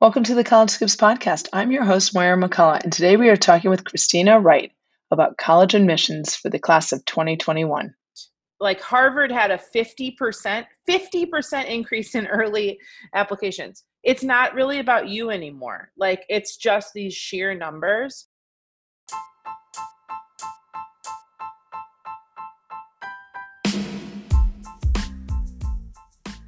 Welcome to the College Scoops podcast. I'm your host, Moira McCullough, and today we are talking with Christina Wright about college admissions for the class of 2021. Like Harvard had a 50%, 50% increase in early applications. It's not really about you anymore. Like it's just these sheer numbers.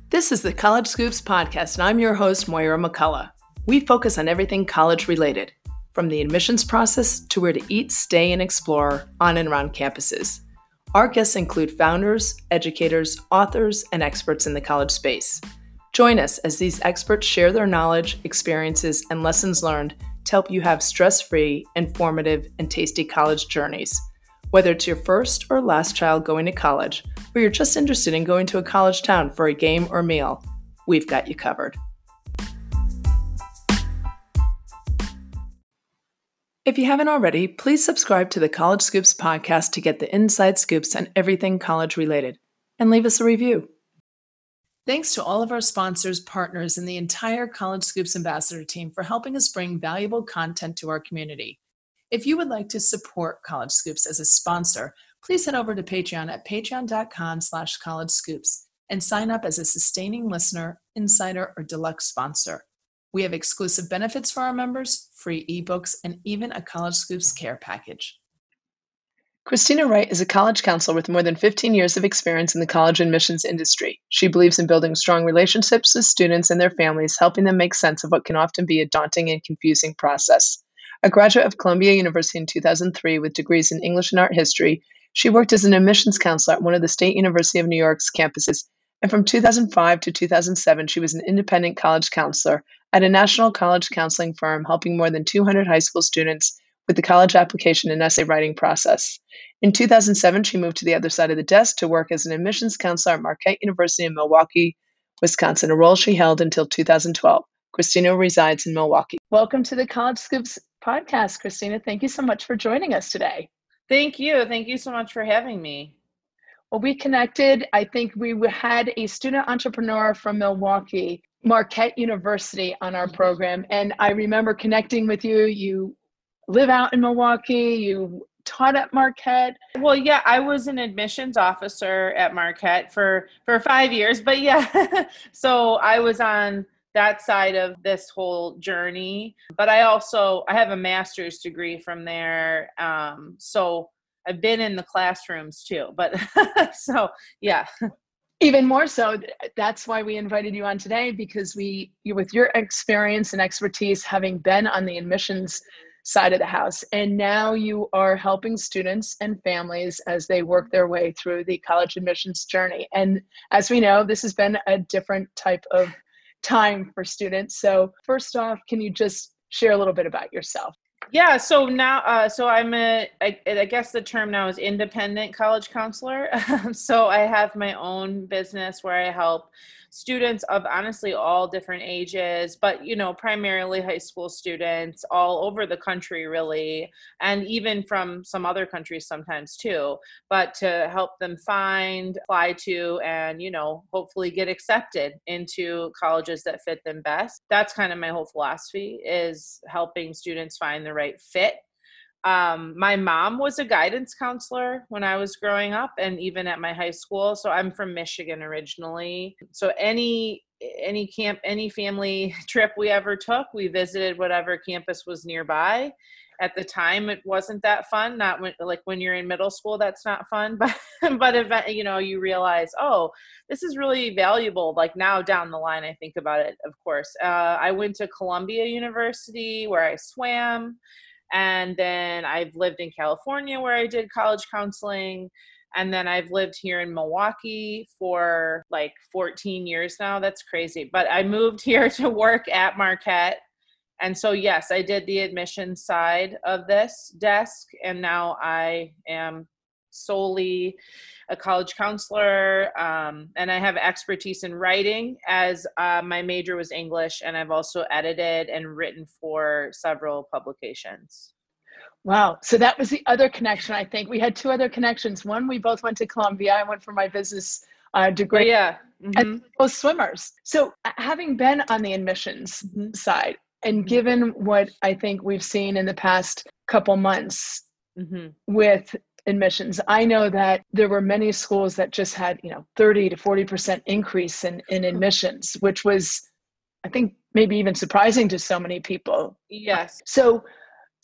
This is the College Scoops podcast, and I'm your host, Moira McCullough. We focus on everything college related, from the admissions process to where to eat, stay, and explore on and around campuses. Our guests include founders, educators, authors, and experts in the college space. Join us as these experts share their knowledge, experiences, and lessons learned to help you have stress free, informative, and tasty college journeys. Whether it's your first or last child going to college, or you're just interested in going to a college town for a game or meal, we've got you covered. If you haven't already, please subscribe to the College Scoops podcast to get the inside scoops on everything college related, and leave us a review. Thanks to all of our sponsors, partners, and the entire College Scoops ambassador team for helping us bring valuable content to our community. If you would like to support College Scoops as a sponsor, please head over to Patreon at patreon.com slash college scoops and sign up as a sustaining listener, insider, or deluxe sponsor. We have exclusive benefits for our members, free ebooks, and even a College Scoops care package. Christina Wright is a college counselor with more than 15 years of experience in the college admissions industry. She believes in building strong relationships with students and their families, helping them make sense of what can often be a daunting and confusing process. A graduate of Columbia University in 2003 with degrees in English and art history, she worked as an admissions counselor at one of the State University of New York's campuses. And from 2005 to 2007, she was an independent college counselor at a national college counseling firm helping more than 200 high school students with the college application and essay writing process. In 2007, she moved to the other side of the desk to work as an admissions counselor at Marquette University in Milwaukee, Wisconsin, a role she held until 2012. Christina resides in Milwaukee. Welcome to the College Scoops podcast, Christina. Thank you so much for joining us today. Thank you. Thank you so much for having me. Well, we connected. I think we had a student entrepreneur from Milwaukee Marquette University on our program. And I remember connecting with you. You live out in Milwaukee, you taught at Marquette. Well, yeah, I was an admissions officer at Marquette for for 5 years, but yeah. so I was on that side of this whole journey, but I also I have a master's degree from there. Um so I've been in the classrooms too, but so yeah. Even more so that's why we invited you on today because we with your experience and expertise having been on the admissions side of the house and now you are helping students and families as they work their way through the college admissions journey. And as we know this has been a different type of time for students. So first off can you just share a little bit about yourself yeah so now uh, so i'm a I, I guess the term now is independent college counselor. So i have my own business where i help students of honestly all different ages, but you know, primarily high school students all over the country, really, and even from some other countries sometimes too. But to help them find, apply to, and you know, hopefully get accepted into colleges that fit them best. That's kind of my whole philosophy is helping students find the right fit um, my mom was a guidance counselor when I was growing up and even at my high school. So I'm from Michigan originally. So any any camp any family trip we ever took, we visited whatever campus was nearby. At the time it wasn't that fun, not when like when you're in middle school that's not fun, but but if you know you realize, oh, this is really valuable like now down the line I think about it, of course. Uh, I went to Columbia University where I swam and then I've lived in California where I did college counseling. And then I've lived here in Milwaukee for like 14 years now. That's crazy. But I moved here to work at Marquette. And so, yes, I did the admission side of this desk. And now I am solely a college counselor, um, and I have expertise in writing as uh, my major was English, and I've also edited and written for several publications. Wow. So that was the other connection, I think. We had two other connections. One, we both went to Columbia. I went for my business uh, degrade. Yeah. Mm-hmm. As swimmers. So, having been on the admissions mm-hmm. side, and mm-hmm. given what I think we've seen in the past couple months mm-hmm. with admissions, I know that there were many schools that just had, you know, 30 to 40% increase in, in admissions, which was, I think, maybe even surprising to so many people. Yes. So,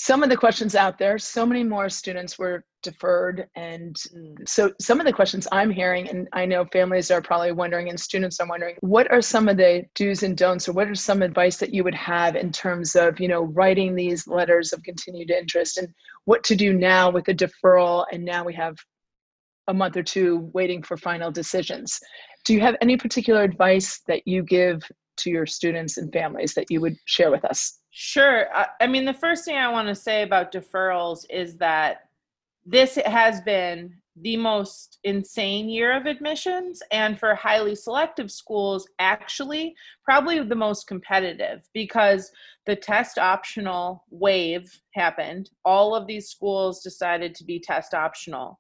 some of the questions out there, so many more students were deferred. And mm. so some of the questions I'm hearing, and I know families are probably wondering and students are wondering, what are some of the do's and don'ts, or what are some advice that you would have in terms of, you know, writing these letters of continued interest and what to do now with the deferral? And now we have a month or two waiting for final decisions. Do you have any particular advice that you give to your students and families that you would share with us? Sure. I, mean, the first thing I want to say about deferrals is that this has been the most insane year of admissions and for highly selective schools actually probably the most competitive because the test optional wave happened all of these schools decided to be test optional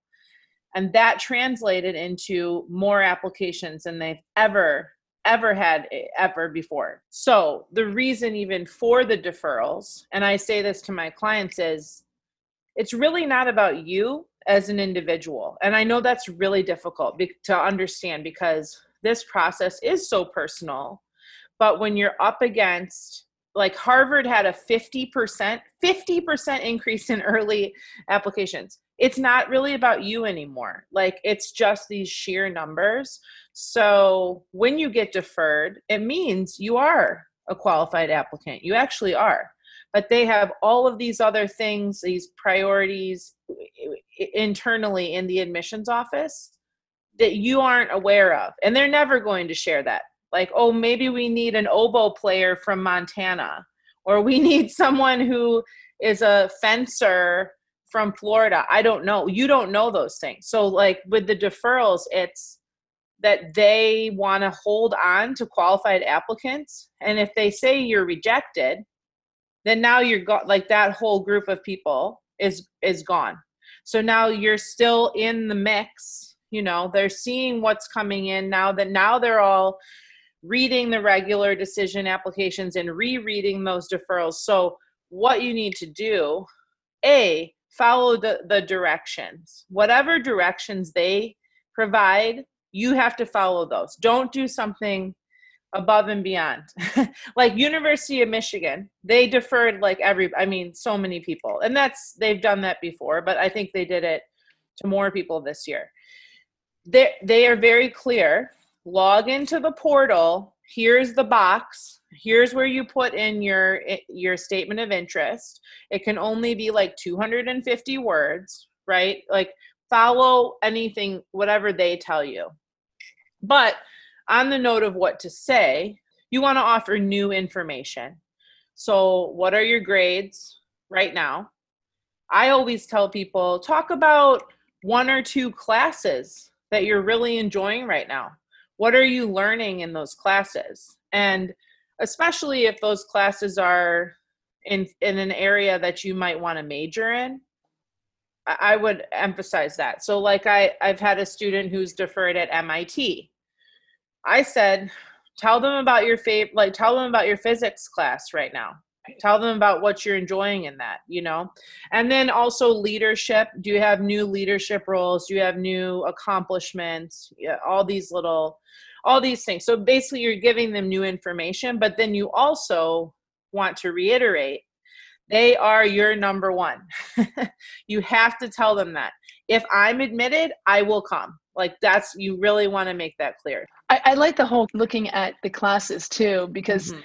and that translated into more applications than they've ever ever had ever before. So, the reason even for the deferrals, and I say this to my clients, is it's really not about you as an individual. And I know that's really difficult be- to understand because this process is so personal. But when you're up against like Harvard had a 50% 50% increase in early applications. It's not really about you anymore. Like it's just these sheer numbers. So when you get deferred, it means you are a qualified applicant. You actually are. But they have all of these other things, these priorities internally in the admissions office that you aren't aware of. And they're never going to share that. Like oh maybe we need an oboe player from montana or we need someone who is a fencer from florida. I don't know. You don't know those things. So like with the deferrals it's that they want to hold on to qualified applicants and if they say you're rejected then now you're got like that whole group of people is is gone so now you're still in the mix you know they're seeing what's coming in now that now they're all reading the regular decision applications and rereading those deferrals. So, what you need to do, A, follow the, the directions. Whatever directions they provide, you have to follow those. Don't do something above and beyond. like University of Michigan, they deferred like every I mean so many people. And that's they've done that before, but I think they did it to more people this year. They they are very clear log into the portal here's the box here's where you put in your your statement of interest it can only be like 250 words right like follow anything whatever they tell you but on the note of what to say you want to offer new information. So what are your grades right now? I always tell people talk about one or two classes that you're really enjoying right now. What are you learning in those classes? And especially if those classes are in in an area that you might want to major in i would emphasize that. So like i i've had a student who's deferred at mit i said tell them about your favorite like tell them about your physics class right now. Tell them about what you're enjoying in that you know? And then also leadership. Do you have new leadership roles? Do you have new accomplishments? Yeah, all these little all these things. So basically you're giving them new information but then you also want to reiterate they are your number one. You have to tell them that. If i'm admitted i will come like that's you really want to make that clear I, I, like the whole looking at the classes too because mm-hmm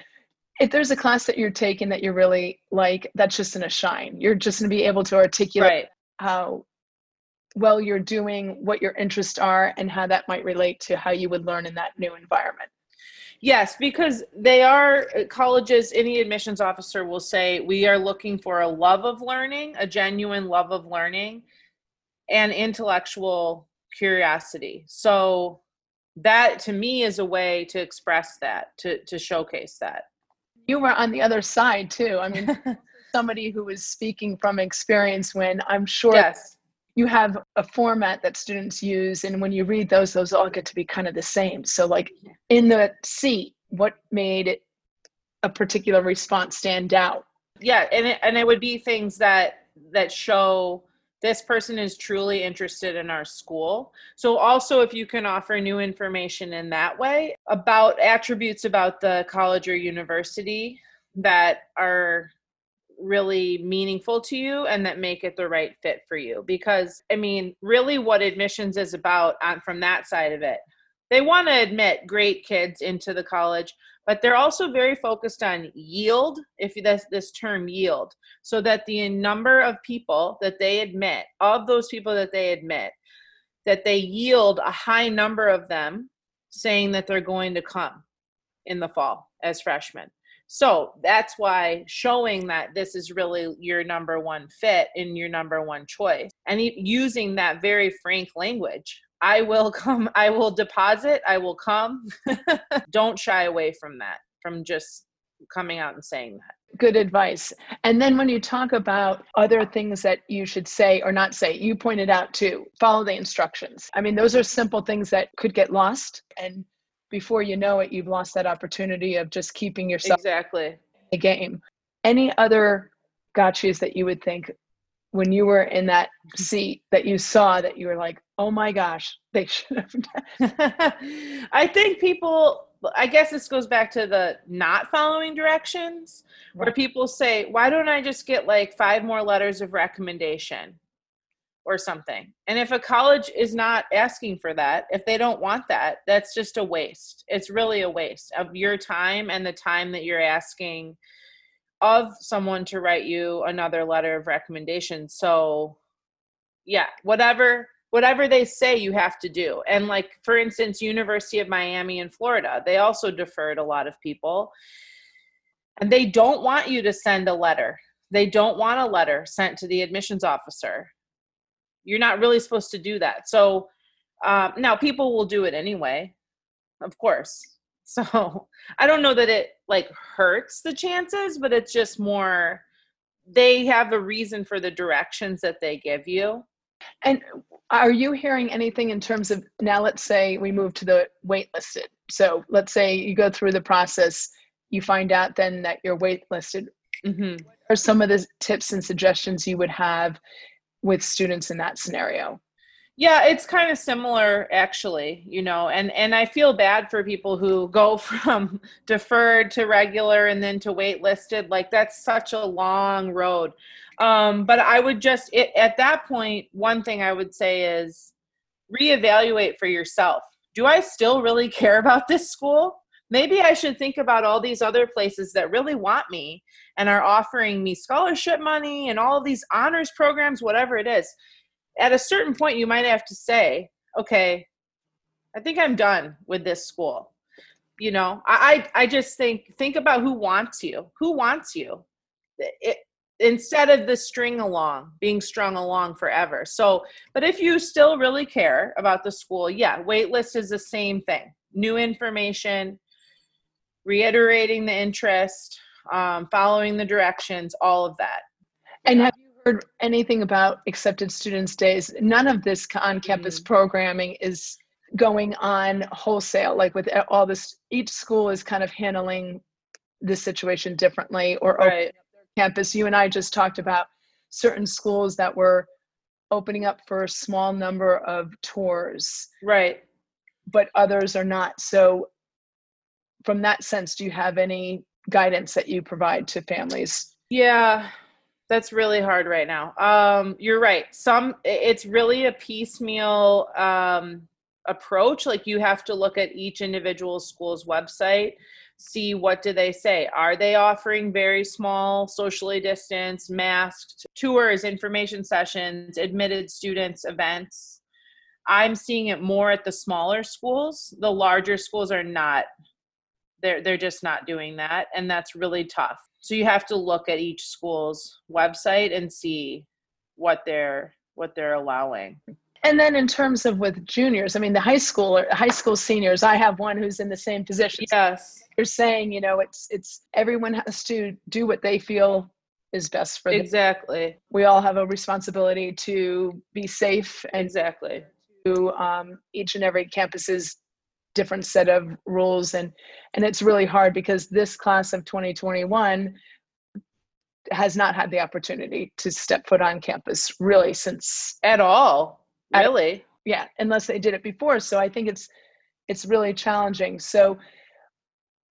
if there's a class that you're taking that you're really like, that's just to shine. You're just going to be able to articulate right. how well you're doing, what your interests are, and how that might relate to how you would learn in that new environment. Yes, because they are uh, colleges, any admissions officer will say, we are looking for a love of learning, a genuine love of learning, and intellectual curiosity. So, that to me is a way to express that, to, to showcase that you were on the other side too. I mean, somebody who was speaking from experience when I'm sure yes. you have a format that students use and when you read those those all get to be kind of the same so like in the seat what made it a particular response stand out yeah and it, and it would be things that that show this person is truly interested in our school. So, also, if you can offer new information in that way about attributes about the college or university that are really meaningful to you and that make it the right fit for you because i mean really what admissions is about on from that side of it they want to admit great kids into the college but they're also very focused on yield if that's this term yield so that the number of people that they admit of those people that they admit that they yield a high number of them saying that they're going to come in the fall as freshmen. So that's why showing that this is really your number one fit and your number one choice and using that very frank language I will come, I will deposit, I will come. Don't shy away from that, from just coming out and saying that. Good advice. And then when you talk about other things that you should say or not say, you pointed out too, follow the instructions. I mean, those are simple things that could get lost. And before you know it, you've lost that opportunity of just keeping yourself exactly in the game. Any other gotchas that you would think when you were in that mm-hmm. seat that you saw that you were like, oh my gosh, they should have done? I think people, I guess this goes back to the not following directions, right. where people say, why don't I just get like five more letters of recommendation or something? And if a college is not asking for that, if they don't want that, that's just a waste. It's really a waste of your time and the time that you're asking of someone to write you another letter of recommendation. So, yeah, whatever whatever they say you have to do. And like for instance, University of Miami in Florida, they also deferred a lot of people. And they don't want you to send a letter. They don't want a letter sent to the admissions officer. You're not really supposed to do that. So um, now people will do it anyway, of course. So I don't know that it like hurts the chances, but it's just more they have a reason for the directions that they give you. And are you hearing anything in terms of now let's say we move to the waitlisted. So let's say you go through the process, you find out then that you're waitlisted. Mm-hmm. What are some of the tips and suggestions you would have with students in that scenario? Yeah it's kind of similar actually you know and and i feel bad for people who go from deferred to regular and then to waitlisted. Like that's such a long road. Um but i would just it, at that point one thing i would say is reevaluate for yourself. Do i still really care about this school? Maybe i should think about all these other places that really want me and are offering me scholarship money and all these honors programs whatever it is at a certain point you might have to say okay i think i'm done with this school. You know i i just think think about who wants you who wants you. It, instead of the string along being strung along forever. So but if you still really care about the school yeah waitlist is the same thing. New information reiterating the interest um, following the directions all of that. And have heard anything about accepted students days none of this on-campus mm-hmm. programming is going on wholesale like with all this each school is kind of handling the situation differently or right. campus. You and i just talked about certain schools that were opening up for a small number of tours. Right. But others are not. So from that sense do you have any guidance that you provide to families? Yeah that's really hard right now. Um, you're right. Some it's really a piecemeal um, approach. Like you have to look at each individual school's website, see what do they say. Are they offering very small, socially distanced, masked tours, information sessions, admitted students, events? I'm seeing it more at the smaller schools. The larger schools are not. They're they're just not doing that, and that's really tough so you have to look at each school's website and see what they're what they're allowing. And then in terms of with juniors i mean the high school or high school seniors i have one who's in the same position. Yes. You're saying you know it's it's everyone has to do what they feel is best for exactly. We all have a responsibility to be safe and exactly. to um, each and every campus's different set of rules and and it's really hard because this class of 2021 has not had the opportunity to step foot on campus really since at all. Really? Yeah unless they did it before. So i think it's it's really challenging. So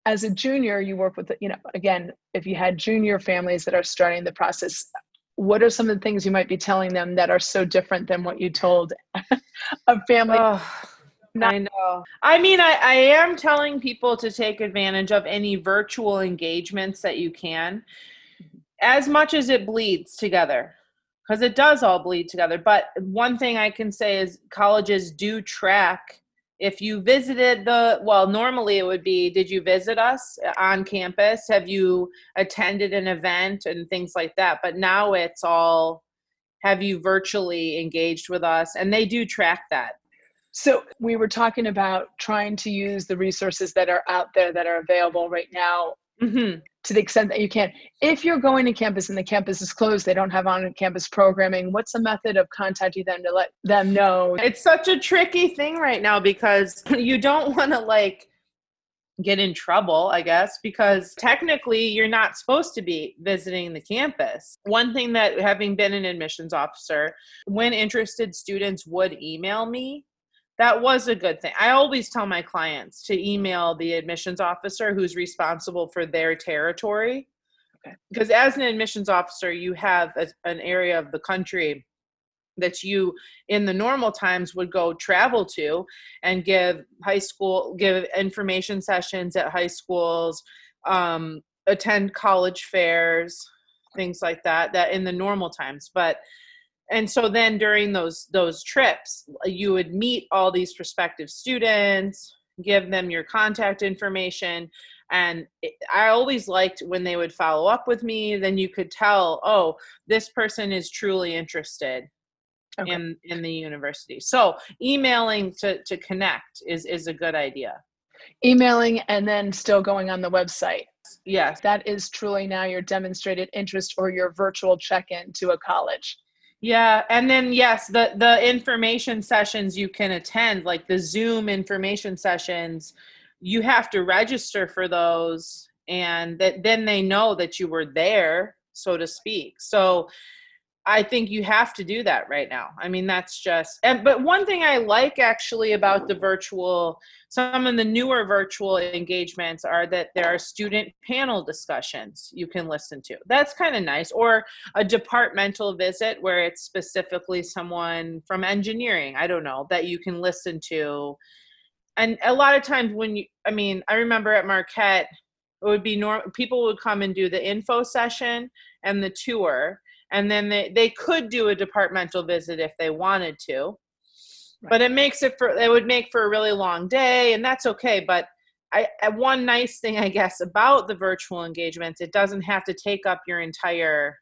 as a junior you work with you know again if you had junior families that are starting the process what are some of the things you might be telling them that are so different than what you told a family? Oh, i know. I mean I, I am telling people to take advantage of any virtual engagements that you can. As much as it bleeds together because it does all bleed together. But one thing i can say is colleges do track if you visited the well normally it would be did you visit us on campus? Have you attended an event? and things like that. But now it's all have you virtually engaged with us? and they do track that so we were talking about trying to use the resources that are out there that are available right now mm-hmm to the extent that you can. If you're going to campus and the campus is closed, they don't have on campus programming, what's a method of contacting them to let them know? It's such a tricky thing right now because you don't want to like get in trouble, I guess, because technically you're not supposed to be visiting the campus. One thing that having been an admissions officer, when interested students would email me, that was a good thing. I always tell my clients to email the admissions officer who's responsible for their territory. Okay. Because as an admissions officer, you have a, an area of the country that you in the normal times would go travel to and give high school give information sessions at high schools um, attend college fairs things like that that in the normal times but and so then during those those trips you would meet all these prospective students give them your contact information. And it, i always liked when they would follow up with me then you could tell oh this person is truly interested okay. in in the university. So emailing to to connect is is a good idea. Emailing and then still going on the website. Yes. That is truly now your demonstrated interest or your virtual check-in to a college yeah, and then yes, the the information sessions you can attend, like the Zoom information sessions, you have to register for those, and that then they know that you were there, so to speak. So I think you have to do that right now. I mean, that's just, and, but one thing I like actually about the virtual, some of the newer virtual engagements are that there are student panel discussions you can listen to. That's kind of nice. Or a departmental visit where it's specifically someone from engineering, I don't know, that you can listen to. And a lot of times when you, I mean, I remember at Marquette, it would be normal, people would come and do the info session and the tour and then they, they could do a departmental visit if they wanted to. Right. but it makes it for it would make for a really long day and that's okay but I, one nice thing i guess about the virtual engagements it doesn't have to take up your entire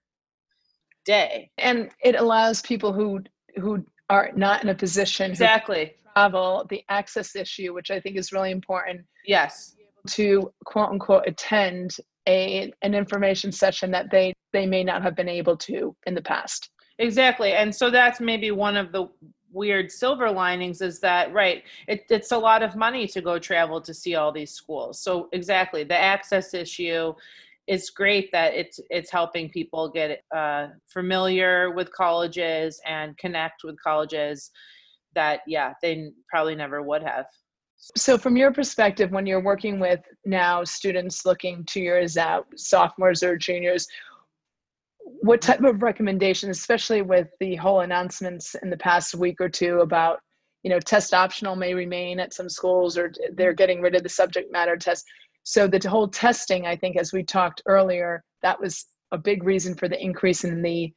day. And it allows people who who are not in a position exactly. travel the access issue which i think is really important yes. to quote unquote attend a an information session that they they may not have been able to in the past. Exactly and so that's maybe one of the weird silver linings is that right it, it's a lot of money to go travel to see all these schools. So exactly the access issue it's great that it's it's helping people get uh, familiar with colleges and connect with colleges that yeah they probably never would have. So, from your perspective, when you're working with now students looking two years out, sophomores or juniors, what type of recommendations, especially with the whole announcements in the past week or two about, you know, test optional may remain at some schools or they're getting rid of the subject matter test. So, the whole testing, I think, as we talked earlier, that was a big reason for the increase in the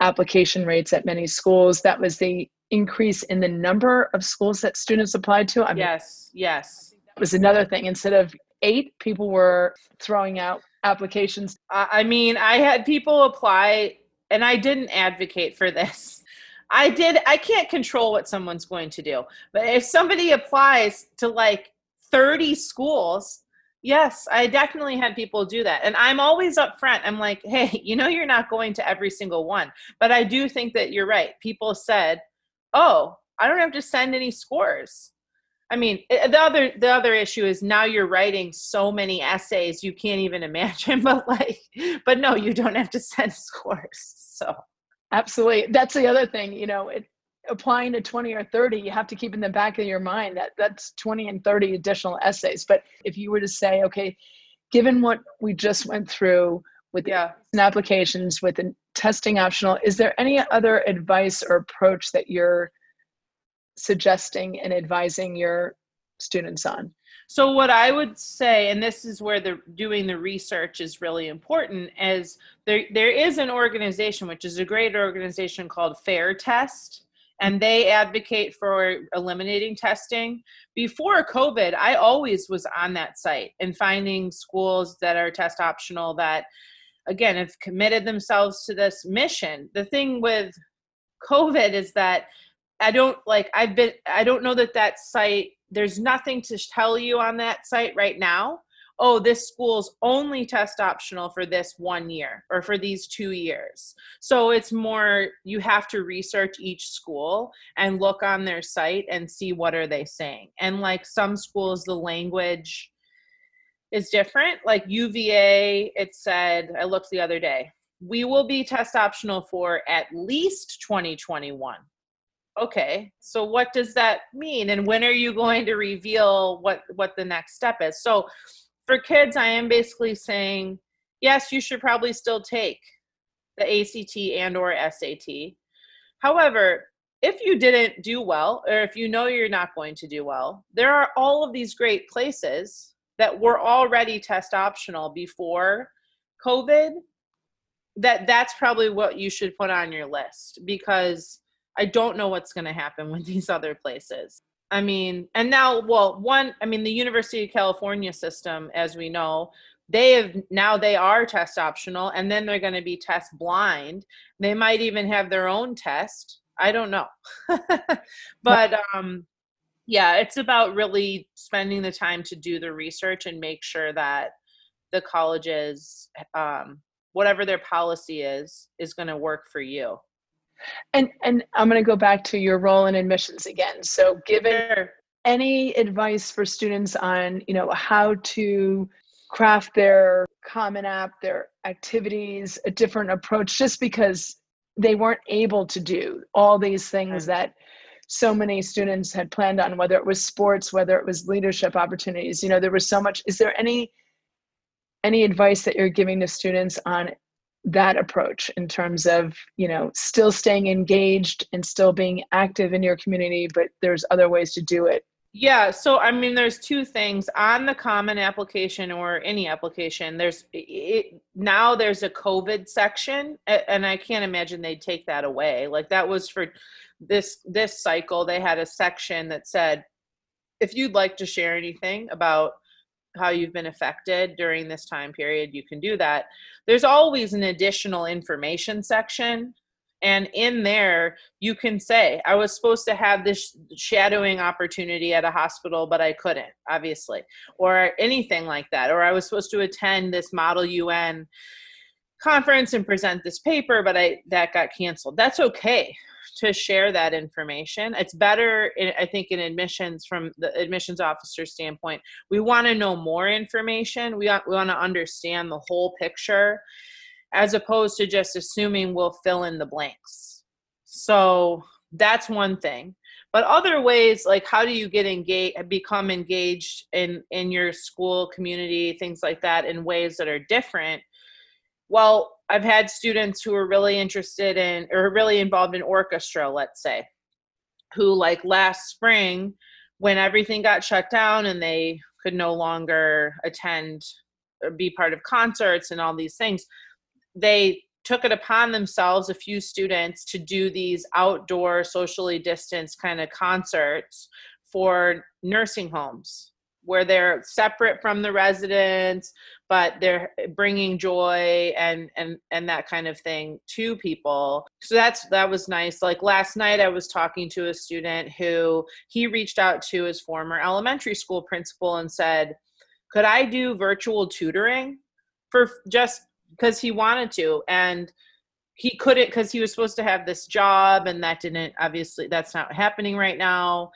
application rates at many schools. That was the increase in the number of schools that students applied to? I mean, yes, yes. Was another thing. Instead of eight, people were throwing out applications. I mean, I had people apply, and I didn't advocate for this. I did. I can't control what someone's going to do, but if somebody applies to like 30 schools, Yes, I definitely had people do that. And I'm always upfront. I'm like, hey, you know, you're not going to every single one. But I do think that you're right. People said, oh, I don't have to send any scores. I mean, eh, eh, the other the other issue is now you're writing so many essays you can't even imagine. But like, but no, you don't have to send scores. So absolutely, that's the other thing. You know, it, applying to 20 or 30 you have to keep in the back of your mind that that's 20 and 30 additional essays but if you were to say okay given what we just went through with yeah. applications with the testing optional is there any other advice or approach that you're suggesting and advising your students on so what i would say and this is where the doing the research is really important is there there is an organization which is a great organization called FairTest and they advocate for eliminating testing. Before COVID, I always was on that site and finding schools that are test optional that, again, have committed themselves to this mission. The thing with COVID is that I don't like, I've been, I don't know that that site, there's nothing to tell you on that site right now oh, this school's only test optional for this one year or for these two years. So it's more you have to research each school and look on their site and see what are they saying. And like some schools, the language is different. Like UVA, it said, I looked the other day, we will be test optional for at least 2021 okay so what does that mean and when are you going to reveal what what the next step is so for kids, I am basically saying, yes, you should probably still take the ACT and or SAT. However, if you didn't do well or if you know you're not going to do well, there are all of these great places that were already test optional before COVID that that's probably what you should put on your list because I don't know what's going to happen with these other places. I mean, and now, well, one, I mean, the University of California system, as we know, they have now they are test optional and then they're going to be test blind. They might even have their own test. I don't know. but um yeah, it's about really spending the time to do the research and make sure that the colleges um whatever their policy is is going to work for you. And and I'm going to go back to your role in admissions again. So, given any advice for students on you know how to craft their common app, their activities, a different approach, just because they weren't able to do all these things that so many students had planned on, whether it was sports, whether it was leadership opportunities. You know, there was so much. Is there any any advice that you're giving to students on that approach in terms of you know still staying engaged and still being active in your community but there's other ways to do it. Yeah so i mean there's two things. On the common application or any application there's it, now there's a covid section and i can't imagine they'd take that away. Like that was for this this cycle they had a section that said if you'd like to share anything about how you've been affected during this time period, you can do that. There's always an additional information section. And in there, you can say, I was supposed to have this shadowing opportunity at a hospital, but I couldn't, obviously, or anything like that. Or I was supposed to attend this Model UN conference and present this paper, but I that got canceled. That's okay to share that information. It's better, eh, I think, in admissions from the admissions officer standpoint. We want to know more information. We want, we want to understand the whole picture as opposed to just assuming we'll fill in the blanks. So that's one thing. But other ways, like how do you get engaged, become engaged in in your school community, things like that, in ways that are different well, I've had students who are really interested in or really involved in orchestra, let's say, who like last spring when everything got shut down and they could no longer attend or be part of concerts and all these things, they took it upon themselves, a few students, to do these outdoor, socially distanced kind of concerts for nursing homes where they're separate from the residents but they're bringing joy and and and that kind of thing to people. So that's that was nice. Like last night i was talking to a student who he reached out to his former elementary school principal and said could I do virtual tutoring for just because he wanted to? And he couldn't because he was supposed to have this job and that didn't obviously that's not happening right now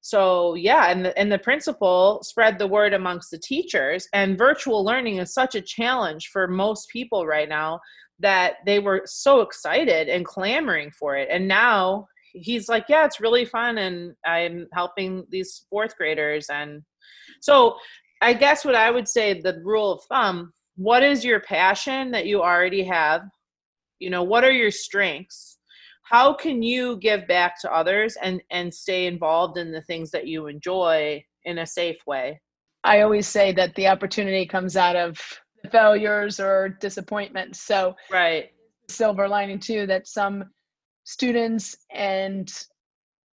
so yeah and the, and the principal spread the word amongst the teachers and virtual learning is such a challenge for most people right now that they were so excited and clamoring for it. And now he's like yeah it's really fun and i'm helping these fourth graders. And so i guess what i would say the rule of thumb what is your passion that you already have? You know what are your strengths how can you give back to others and and stay involved in the things that you enjoy in a safe way? I always say that the opportunity comes out of failures or disappointments so right. silver lining too that some students and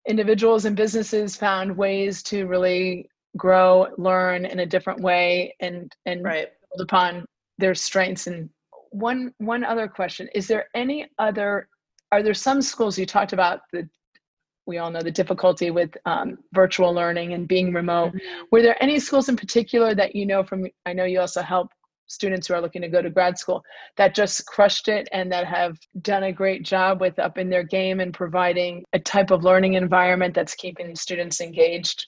individuals and businesses found ways to really grow learn in a different way and and right. build upon their strengths. And one one other question is there any other are there some schools you talked about the we all know the difficulty with um, virtual learning and being remote. Mm-hmm. were there any schools in particular that you know from i know you also help students who are looking to go to grad school that just crushed it and that have done a great job with up in their game and providing a type of learning environment that's keeping students engaged?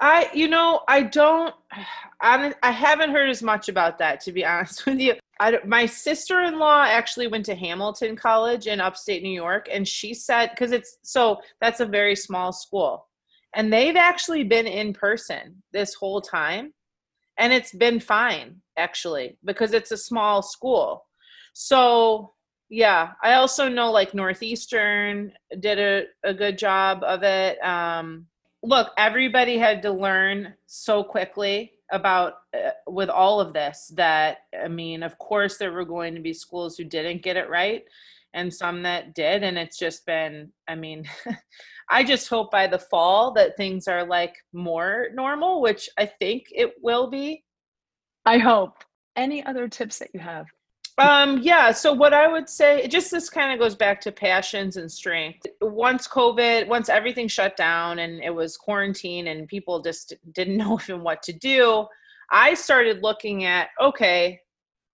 I you know i don't I, I haven't heard as much about that to be honest with you I, my sister-in-law actually went to Hamilton College in upstate New York, and she said because it's so that's a very small school, and they've actually been in person this whole time, and it's been fine actually because it's a small school. So yeah, I also know like Northeastern did a, a good job of it. Um, look, everybody had to learn so quickly about uh, with all of this that i mean of course there were going to be schools who didn't get it right and some that did and it's just been i mean i just hope by the fall that things are like more normal which i think it will be. I hope. Any other tips that you have um, yeah. So what I would say, just this kind of goes back to passions and strength. Once COVID, once everything shut down and it was quarantine and people just didn't know even what to do, I started looking at okay,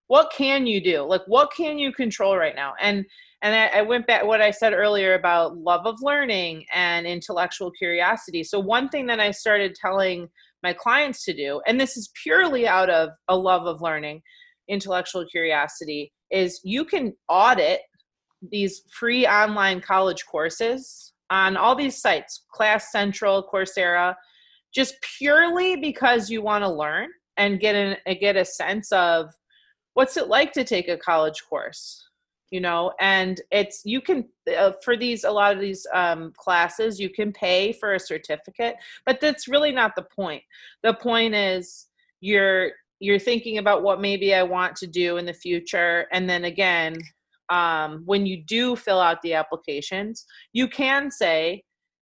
what can you do? Like what can you control right now? And and I, I went back what I said earlier about love of learning and intellectual curiosity. So one thing that I started telling my clients to do, and this is purely out of a love of learning intellectual curiosity is you can audit these free online college courses on all these sites class central coursera just purely because you want to learn and get an, get a sense of what's it like to take a college course you know? And it's you can uh, for these a lot of these um, classes you can pay for a certificate but that's really not the point. The point is you're you're thinking about what maybe I want to do in the future. And then again, um, when you do fill out the applications, you can say,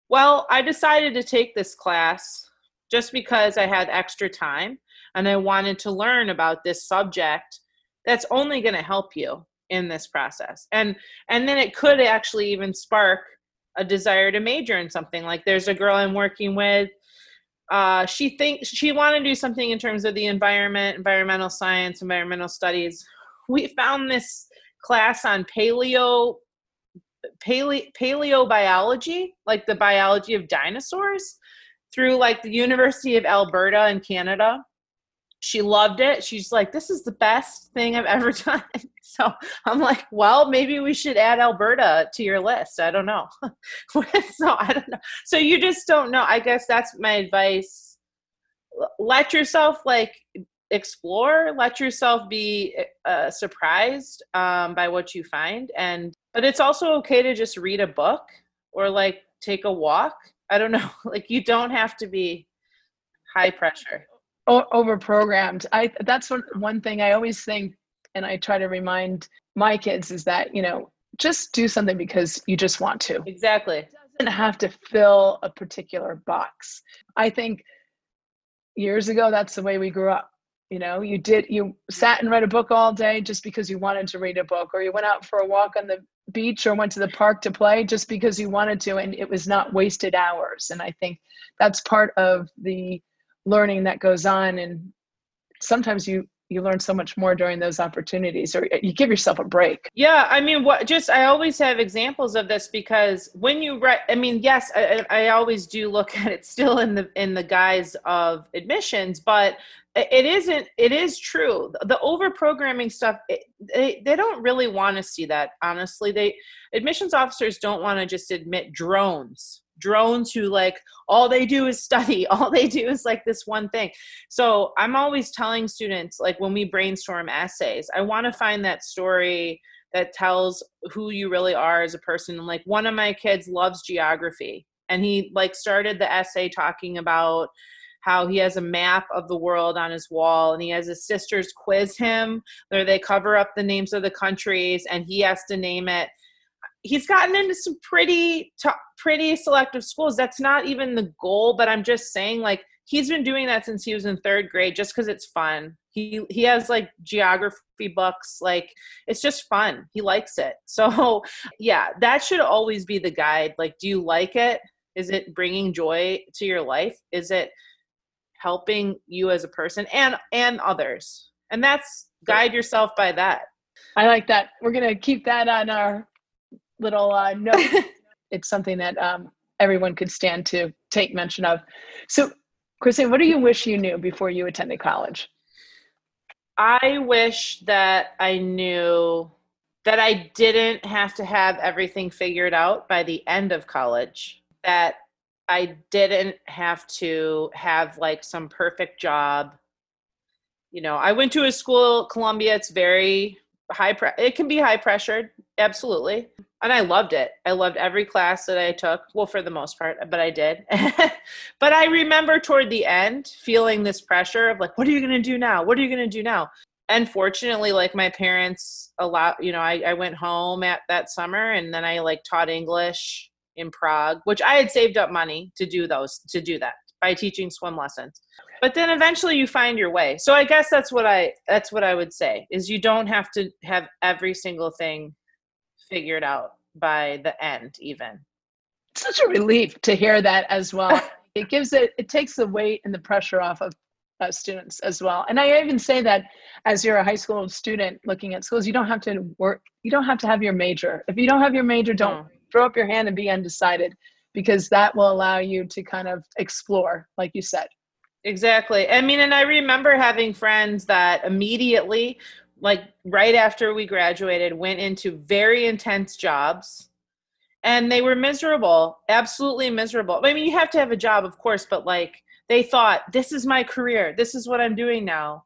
well, I decided to take this class just because I had extra time and I wanted to learn about this subject that's only going to help you in this process. And and then it could actually even spark a desire to major in something. Like there's a girl I'm working with uh, she thinks she wanted to do something in terms of the environment, environmental science, environmental studies. We found this class on paleo paleo paleobiology, like the biology of dinosaurs, through like the University of Alberta in Canada she loved it. She's like, this is the best thing I've ever done. So I'm like, well, maybe we should add Alberta to your list. I don't know. so I don't know. So you just don't know. I guess that's my advice. Let yourself like explore. Let yourself be uh, surprised um, by what you find. And but it's also okay to just read a book or like take a walk. I don't know. Like you don't have to be high pressure over programmed i that's one, one thing i always think and i try to remind my kids is that you know just do something because you just want to. Exactly. It doesn't have to fill a particular box. I think years ago that's the way we grew up. You know you did you sat and read a book all day just because you wanted to read a book or you went out for a walk on the beach or went to the park to play just because you wanted to and it was not wasted hours. And i think that's part of the learning that goes on and sometimes you you learn so much more during those opportunities or you give yourself a break. Yeah i mean what just i always have examples of this because when you write i mean yes I, I always do look at it still in the in the guise of admissions but it isn't it is true. The over programming stuff it, they, they don't really want to see that honestly. They admissions officers don't want to just admit drones drones who like all they do is study. All they do is like this one thing. So i'm always telling students like when we brainstorm essays i want to find that story that tells who you really are as a person. And like one of my kids loves geography and he like started the essay talking about how he has a map of the world on his wall and he has his sisters quiz him where they cover up the names of the countries and he has to name it he's gotten into some pretty pretty selective schools. That's not even the goal but i'm just saying like he's been doing that since he was in third grade just because it's fun. He he has like geography books like it's just fun. He likes it. So yeah that should always be the guide. Like do you like it? Is it bringing joy to your life? Is it helping you as a person and and others? And that's guide yourself by that. I like that. We're going to keep that on our little uh, note it's something that um, everyone could stand to take mention of so Kristen, what do you wish you knew before you attended college i wish that i knew that i didn't have to have everything figured out by the end of college that I didn't have to have like some perfect job. You know, I went to a school, Columbia, it's very high pre- it can be high pressured, absolutely. And I loved it. I loved every class that I took, well for the most part, but I did. but I remember toward the end feeling this pressure of like what are you going to do now? What are you going to do now? And fortunately like my parents a lot, you know, I, I went home at that summer and then I like taught English in Prague, which I had saved up money to do those to do that by teaching swim lessons. But then eventually you find your way. So I guess that's what I that's what I would say is you don't have to have every single thing figured out by the end even. such a relief to hear that as well. it gives it it takes the weight and the pressure off of uh, students as well. And I even say that as you're a high school student looking at schools, you don't have to work. You don't have to have your major. If you don't have your major, don't throw up your hand and be undecided because that will allow you to kind of explore, like you said. Exactly. I mean, and I remember having friends that immediately, like right after we graduated, went into very intense jobs and they were miserable, absolutely miserable. I mean, you have to have a job, of course, but like they thought, this is my career, this is what I'm doing now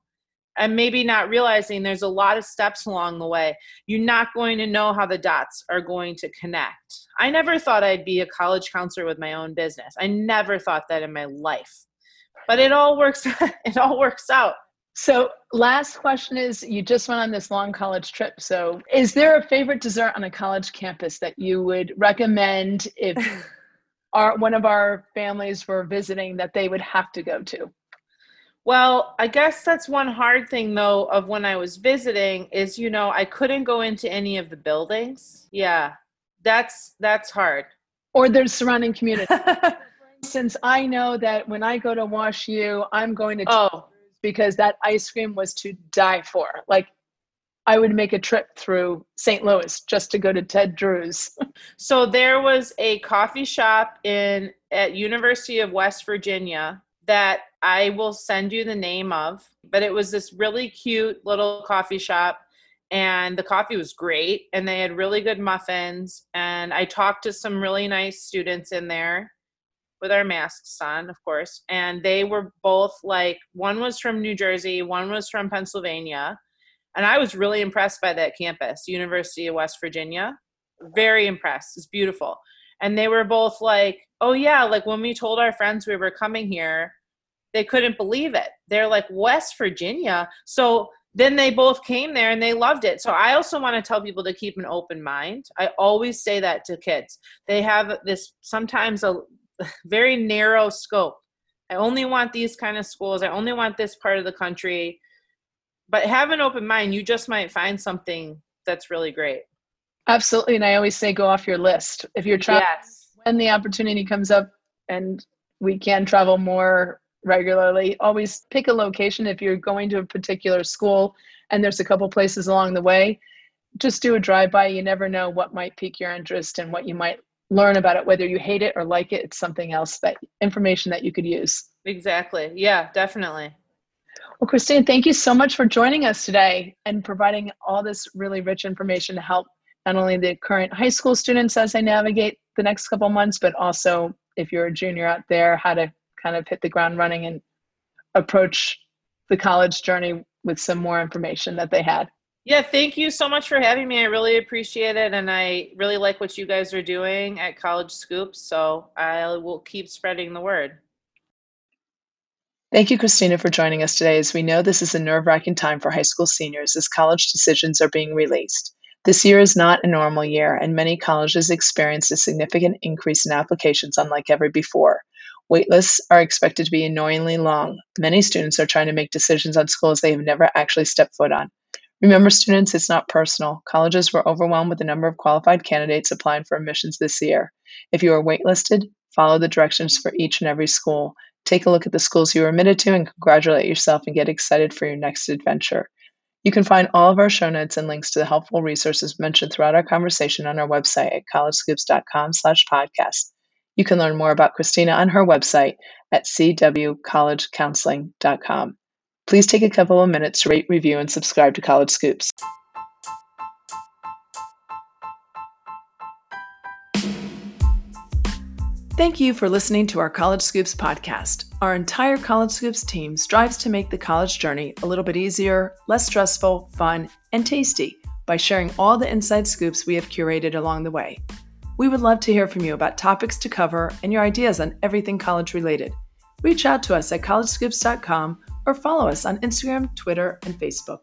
and maybe not realizing there's a lot of steps along the way. You're not going to know how the dots are going to connect. I never thought I'd be a college counselor with my own business. I never thought that in my life. But it all works it all works out. So, last question is you just went on this long college trip. So, is there a favorite dessert on a college campus that you would recommend if our one of our families were visiting that they would have to go to? Well, I guess that's one hard thing though of when I was visiting is you know I couldn't go into any of the buildings. Yeah. That's that's hard. Or there's surrounding community. Since I know that when I go to Wash U, I'm going to Oh, because that ice cream was to die for. Like I would make a trip through St. Louis just to go to Ted Drewes. so there was a coffee shop in at University of West Virginia that I will send you the name of. But it was this really cute little coffee shop, and the coffee was great, and they had really good muffins. And I talked to some really nice students in there with our masks on, of course. And they were both like, one was from New Jersey, one was from Pennsylvania. And I was really impressed by that campus, University of West Virginia. Very impressed. It's beautiful. And they were both like, oh, yeah, like when we told our friends we were coming here, they couldn't believe it. They're like, West Virginia. So then they both came there and they loved it. So I also want to tell people to keep an open mind. I always say that to kids. They have this sometimes a very narrow scope. I only want these kind of schools. I only want this part of the country. But have an open mind. You just might find something that's really great. Absolutely. And I always say go off your list. If you're traveling, yes. when the opportunity comes up and we can travel more regularly. Always pick a location if you're going to a particular school and there's a couple places along the way. Just do a drive by. You never know what might pique your interest and what you might learn about it, whether you hate it or like it. It's something else that information that you could use. Exactly. Yeah, definitely. Well, Christine, thank you so much for joining us today and providing all this really rich information to help not only the current high school students as they navigate the next couple months, but also if you're a junior out there, how to kind of hit the ground running and approach the college journey with some more information that they had. Yeah, thank you so much for having me. I really appreciate it. And I really like what you guys are doing at College Scoops. So I will keep spreading the word. Thank you, Christina, for joining us today. As we know, this is a nerve wracking time for high school seniors as college decisions are being released. This year is not a normal year, and many colleges experienced a significant increase in applications unlike ever before. Waitlists are expected to be annoyingly long. Many students are trying to make decisions on schools they have never actually stepped foot on. Remember, students, it's not personal. Colleges were overwhelmed with the number of qualified candidates applying for admissions this year. If you are waitlisted, follow the directions for each and every school. Take a look at the schools you were admitted to and congratulate yourself and get excited for your next adventure. You can find all of our show notes and links to the helpful resources mentioned throughout our conversation on our website at collegescoops.com slash podcast. You can learn more about Christina on her website at cwcollegecounseling.com. Please take a couple of minutes to rate, review, and subscribe to College Scoops. Thank you for listening to our College Scoops podcast. Our entire College Scoops team strives to make the college journey a little bit easier, less stressful, fun, and tasty by sharing all the inside scoops we have curated along the way. We would love to hear from you about topics to cover and your ideas on everything college related. Reach out to us at collegescoops.com or follow us on Instagram, Twitter, and Facebook.